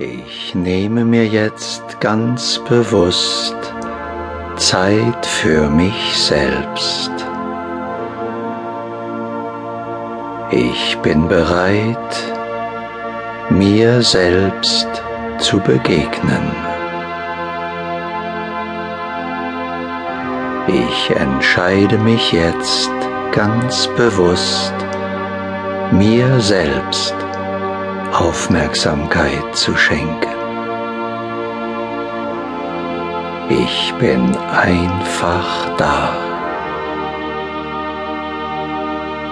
Ich nehme mir jetzt ganz bewusst Zeit für mich selbst. Ich bin bereit, mir selbst zu begegnen. Ich entscheide mich jetzt ganz bewusst, mir selbst Aufmerksamkeit zu schenken. Ich bin einfach da.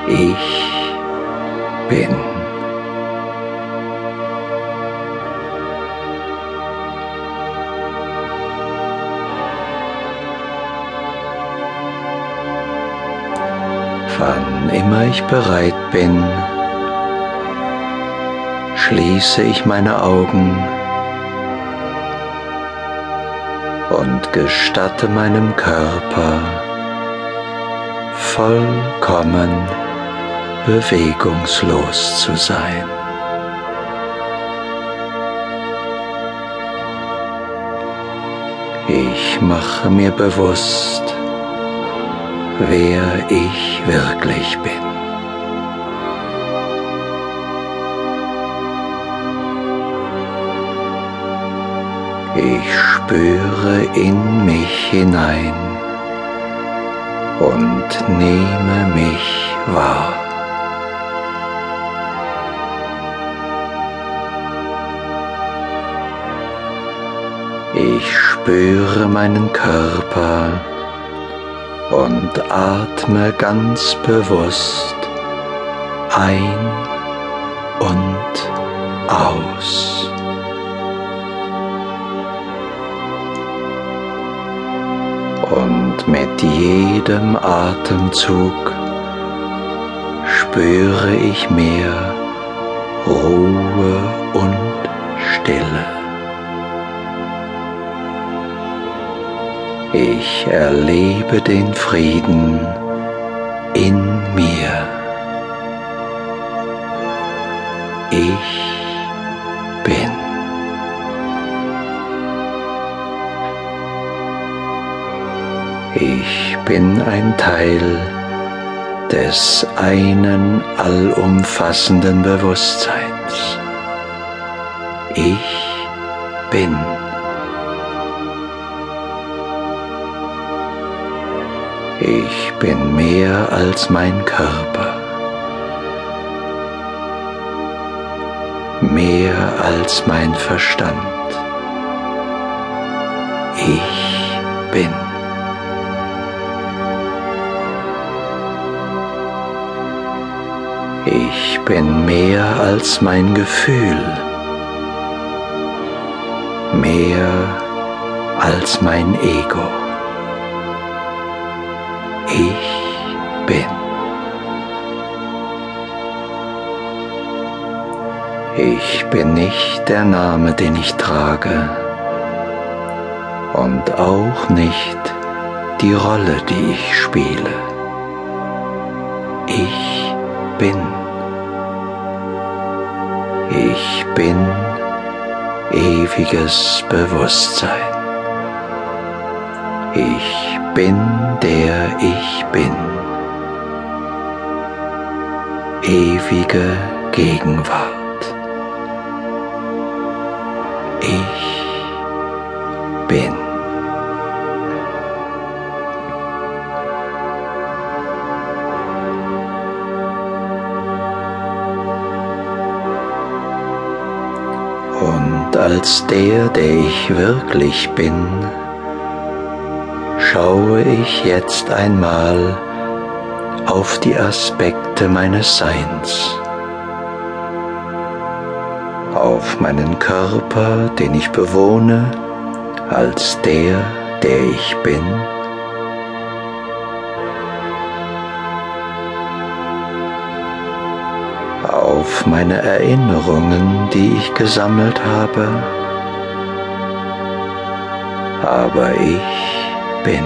Ich bin. Wann immer ich bereit bin, schließe ich meine Augen und gestatte meinem Körper vollkommen bewegungslos zu sein. Ich mache mir bewusst, wer ich wirklich bin. Ich spüre in mich hinein und nehme mich wahr. Ich spüre meinen Körper und atme ganz bewusst ein und aus. Und mit jedem Atemzug spüre ich mehr Ruhe und Stille. Ich erlebe den Frieden in Ich bin ein Teil des einen allumfassenden Bewusstseins. Ich bin. Ich bin mehr als mein Körper. Mehr als mein Verstand. Ich bin. Ich bin mehr als mein Gefühl, mehr als mein Ego. Ich bin. Ich bin nicht der Name, den ich trage und auch nicht die Rolle, die ich spiele. Ich bin. Ich bin ewiges Bewusstsein. Ich bin der ich bin. Ewige Gegenwart. Ich Und als der, der ich wirklich bin, schaue ich jetzt einmal auf die Aspekte meines Seins, auf meinen Körper, den ich bewohne, als der, der ich bin, auf meine Erinnerungen, die ich gesammelt habe, aber ich bin.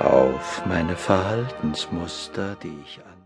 Auf meine Verhaltensmuster, die ich